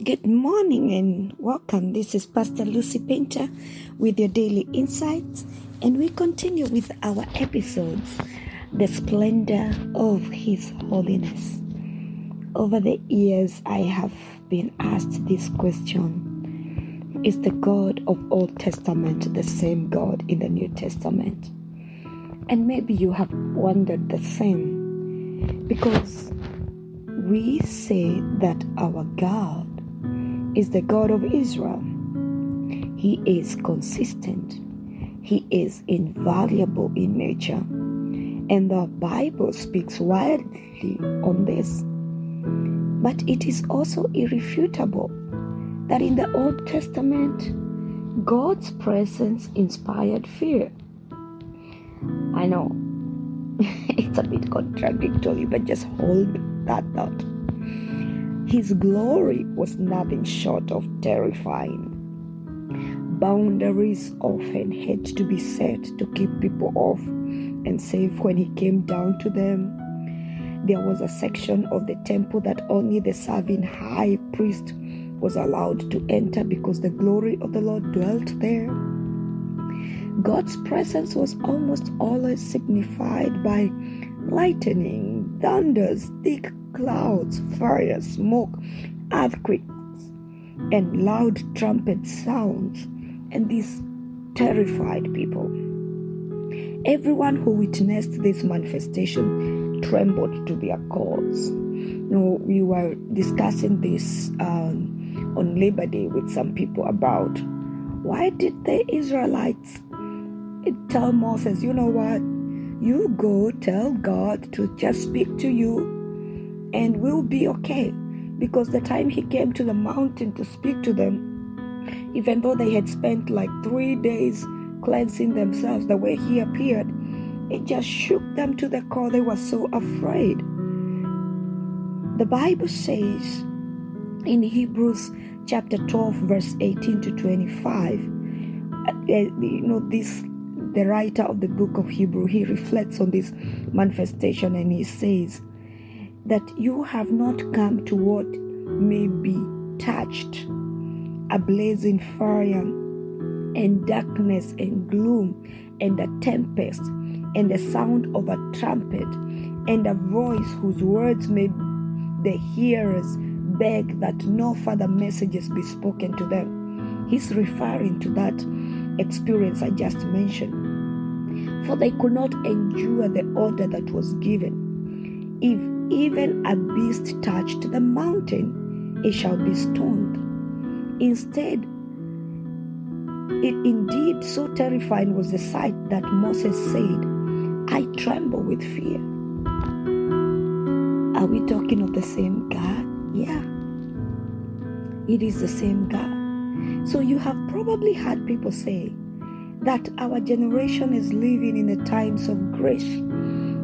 Good morning and welcome. This is Pastor Lucy Painter with your daily insights, and we continue with our episodes The Splendor of His Holiness. Over the years, I have been asked this question Is the God of Old Testament the same God in the New Testament? And maybe you have wondered the same because we say that our God is the God of Israel. He is consistent, He is invaluable in nature, and the Bible speaks widely on this. But it is also irrefutable that in the Old Testament, God's presence inspired fear. I know it's a bit contradictory, but just hold that thought. His glory was nothing short of terrifying. Boundaries often had to be set to keep people off and safe when he came down to them. There was a section of the temple that only the serving high priest was allowed to enter because the glory of the Lord dwelt there. God's presence was almost always signified by lightning, thunders, thick clouds, fire, smoke, earthquakes, and loud trumpet sounds, and these terrified people. Everyone who witnessed this manifestation trembled to their cores. You know, we were discussing this um, on Labor Day with some people about why did the Israelites tell Moses, you know what, you go tell God to just speak to you and we'll be okay. Because the time he came to the mountain to speak to them, even though they had spent like three days cleansing themselves, the way he appeared, it just shook them to the core. They were so afraid. The Bible says in Hebrews chapter 12, verse 18 to 25, uh, you know, this the writer of the book of Hebrew, he reflects on this manifestation and he says, that you have not come to what may be touched a blazing fire and darkness and gloom and a tempest and the sound of a trumpet and a voice whose words made the hearers beg that no further messages be spoken to them. He's referring to that experience I just mentioned. For they could not endure the order that was given. If even a beast touched the mountain, it shall be stoned. Instead, it indeed so terrifying was the sight that Moses said, I tremble with fear. Are we talking of the same God? Yeah. It is the same God. So you have probably heard people say that our generation is living in the times of grace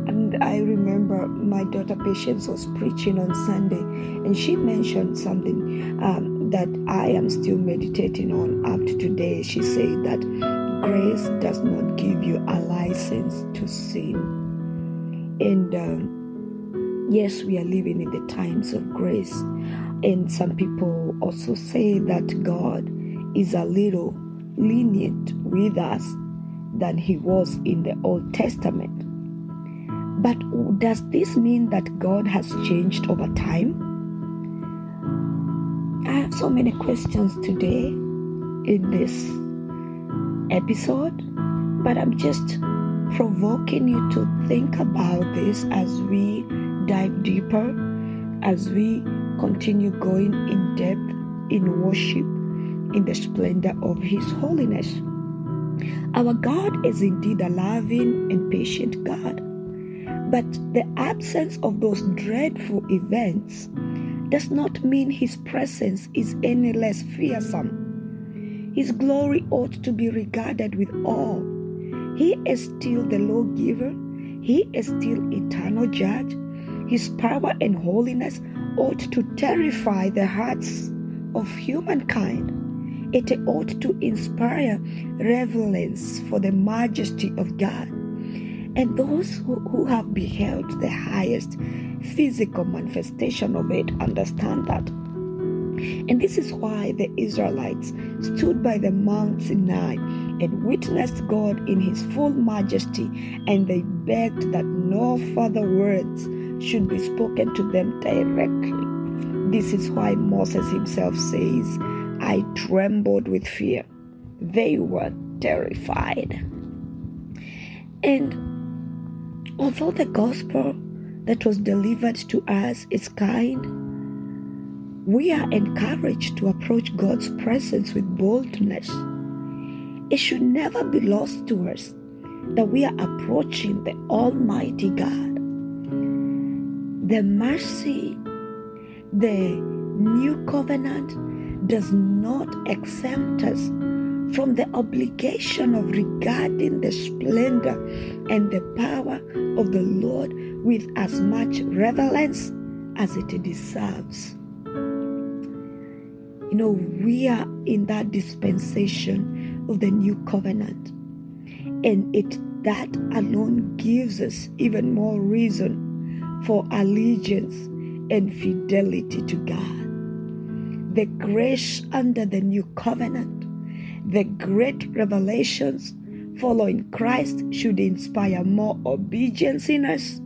and I remember my daughter Patience was preaching on Sunday, and she mentioned something um, that I am still meditating on up to today. She said that grace does not give you a license to sin. And um, yes, we are living in the times of grace. And some people also say that God is a little lenient with us than he was in the Old Testament. But does this mean that God has changed over time? I have so many questions today in this episode, but I'm just provoking you to think about this as we dive deeper, as we continue going in depth in worship in the splendor of His holiness. Our God is indeed a loving and patient God. But the absence of those dreadful events does not mean his presence is any less fearsome. His glory ought to be regarded with awe. He is still the lawgiver, he is still eternal judge. His power and holiness ought to terrify the hearts of humankind. It ought to inspire reverence for the majesty of God. And those who, who have beheld the highest physical manifestation of it understand that. And this is why the Israelites stood by the Mount Sinai and witnessed God in his full majesty, and they begged that no further words should be spoken to them directly. This is why Moses himself says, I trembled with fear. They were terrified. And although the gospel that was delivered to us is kind, we are encouraged to approach God's presence with boldness. It should never be lost to us that we are approaching the Almighty God. The mercy, the new covenant does not exempt us from the obligation of regarding the splendor and the power of the Lord with as much reverence as it deserves. You know, we are in that dispensation of the new covenant. And it that alone gives us even more reason for allegiance and fidelity to God. The grace under the new covenant, the great revelations following Christ should inspire more obedience in us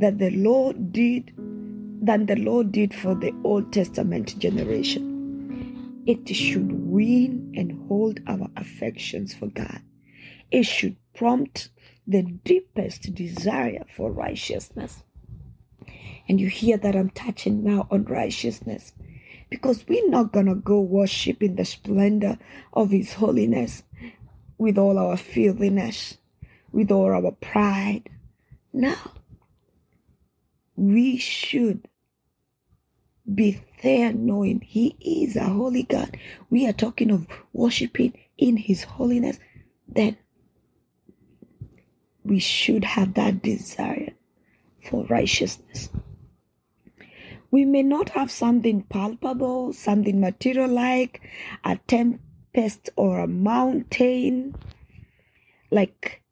that the Lord did than the Lord did for the Old Testament generation. It should win and hold our affections for God. It should prompt the deepest desire for righteousness. And you hear that I'm touching now on righteousness because we're not going to go worship in the splendor of His holiness with all our filthiness, with all our pride. No. We should be there knowing He is a holy God. We are talking of worshiping in His holiness. Then we should have that desire for righteousness. We may not have something palpable, something material like a tempest or a mountain, like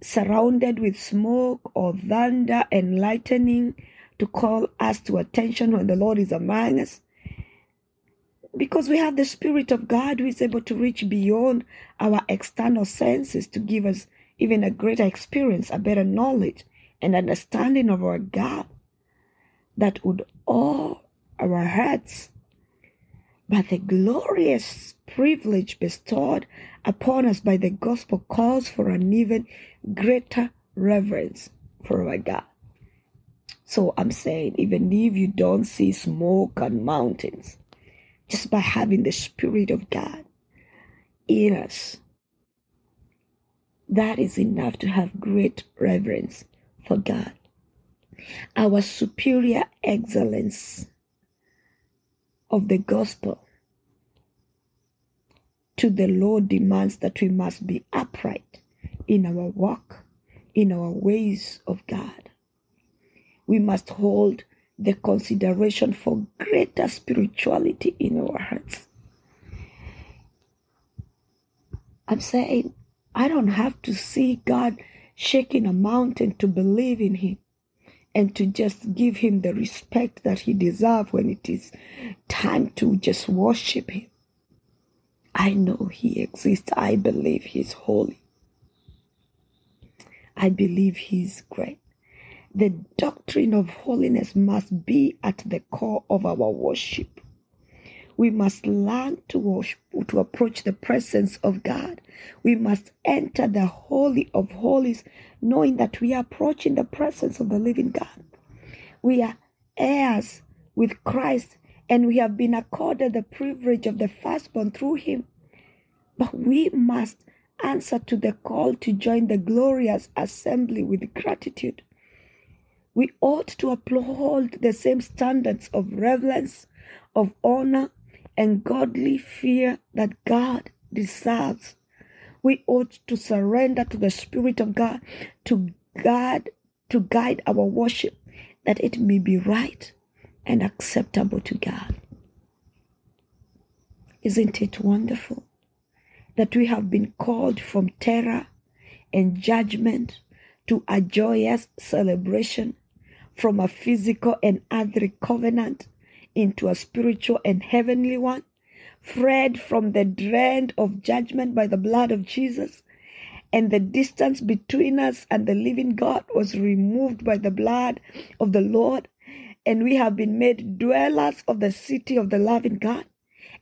surrounded with smoke or thunder and lightning to call us to attention when the Lord is among us. Because we have the Spirit of God who is able to reach beyond our external senses to give us even a greater experience, a better knowledge, and understanding of our God that would awe our hearts. But the glorious privilege bestowed upon us by the gospel calls for an even greater reverence for our God. So I'm saying, even if you don't see smoke and mountains, just by having the Spirit of God in us, that is enough to have great reverence for God. Our superior excellence of the gospel to the Lord demands that we must be upright in our walk, in our ways of God we must hold the consideration for greater spirituality in our hearts. I'm saying I don't have to see God shaking a mountain to believe in Him and to just give Him the respect that He deserves when it is time to just worship Him. I know He exists. I believe He's holy. I believe He's great. The doctrine of holiness must be at the core of our worship. We must learn to worship, to approach the presence of God. We must enter the Holy of Holies, knowing that we are approaching the presence of the living God. We are heirs with Christ, and we have been accorded the privilege of the firstborn through Him. But we must answer to the call to join the glorious assembly with gratitude we ought to uphold the same standards of reverence, of honor, and godly fear that God deserves. We ought to surrender to the Spirit of God to guide, to guide our worship, that it may be right and acceptable to God. Isn't it wonderful that we have been called from terror and judgment to a joyous celebration from a physical and earthly covenant into a spiritual and heavenly one, freed from the dread of judgment by the blood of Jesus, and the distance between us and the living God was removed by the blood of the Lord, and we have been made dwellers of the city of the loving God.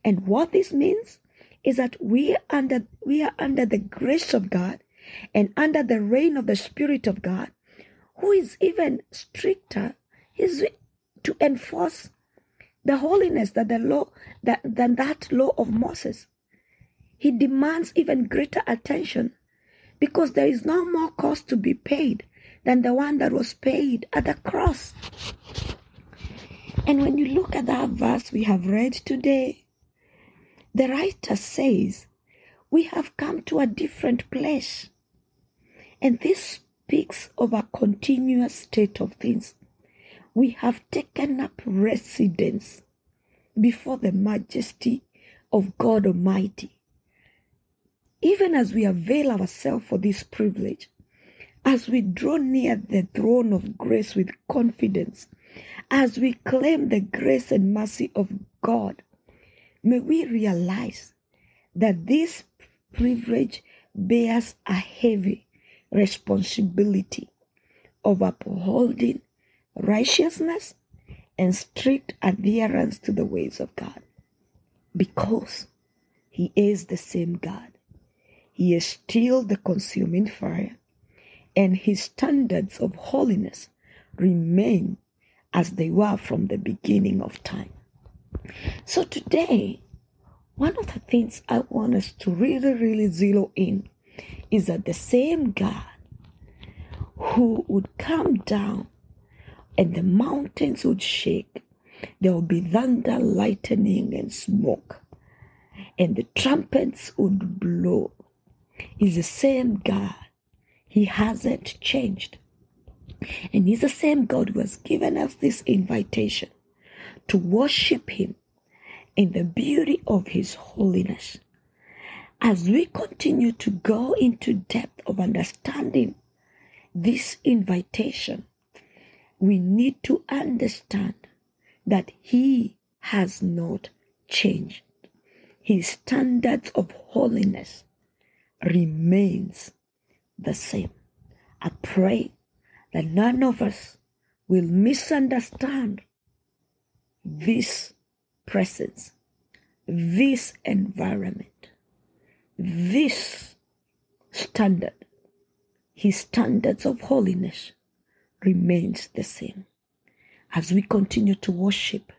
And what this means is that we are under we are under the grace of God and under the reign of the Spirit of God, who is even stricter, is to enforce the holiness that the law that, than that law of Moses. He demands even greater attention because there is no more cost to be paid than the one that was paid at the cross. And when you look at that verse we have read today, the writer says, We have come to a different place. And this speaks of a continuous state of things. We have taken up residence before the majesty of God Almighty. Even as we avail ourselves for this privilege, as we draw near the throne of grace with confidence, as we claim the grace and mercy of God, may we realize that this privilege bears a heavy responsibility of upholding righteousness and strict adherence to the ways of God because He is the same God. He is still the consuming fire, and His standards of holiness remain as they were from the beginning of time. So today, one of the things I want us to really, really zero in is that the same God who would come down and the mountains would shake, there would be thunder, lightning, and smoke, and the trumpets would blow, He's the same God. He hasn't changed. And He's the same God who has given us this invitation to worship Him in the beauty of His holiness. As we continue to go into depth of understanding this invitation, we need to understand that He has not changed. His standards of holiness remains the same. I pray that none of us will misunderstand this presence, this environment, this standard, his standards of holiness remains the same as we continue to worship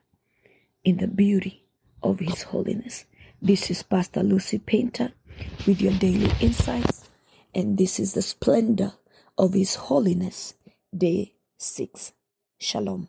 in the beauty of his holiness. This is Pastor Lucy Painter with your daily insights, and this is the splendor of his holiness, day 6. Shalom.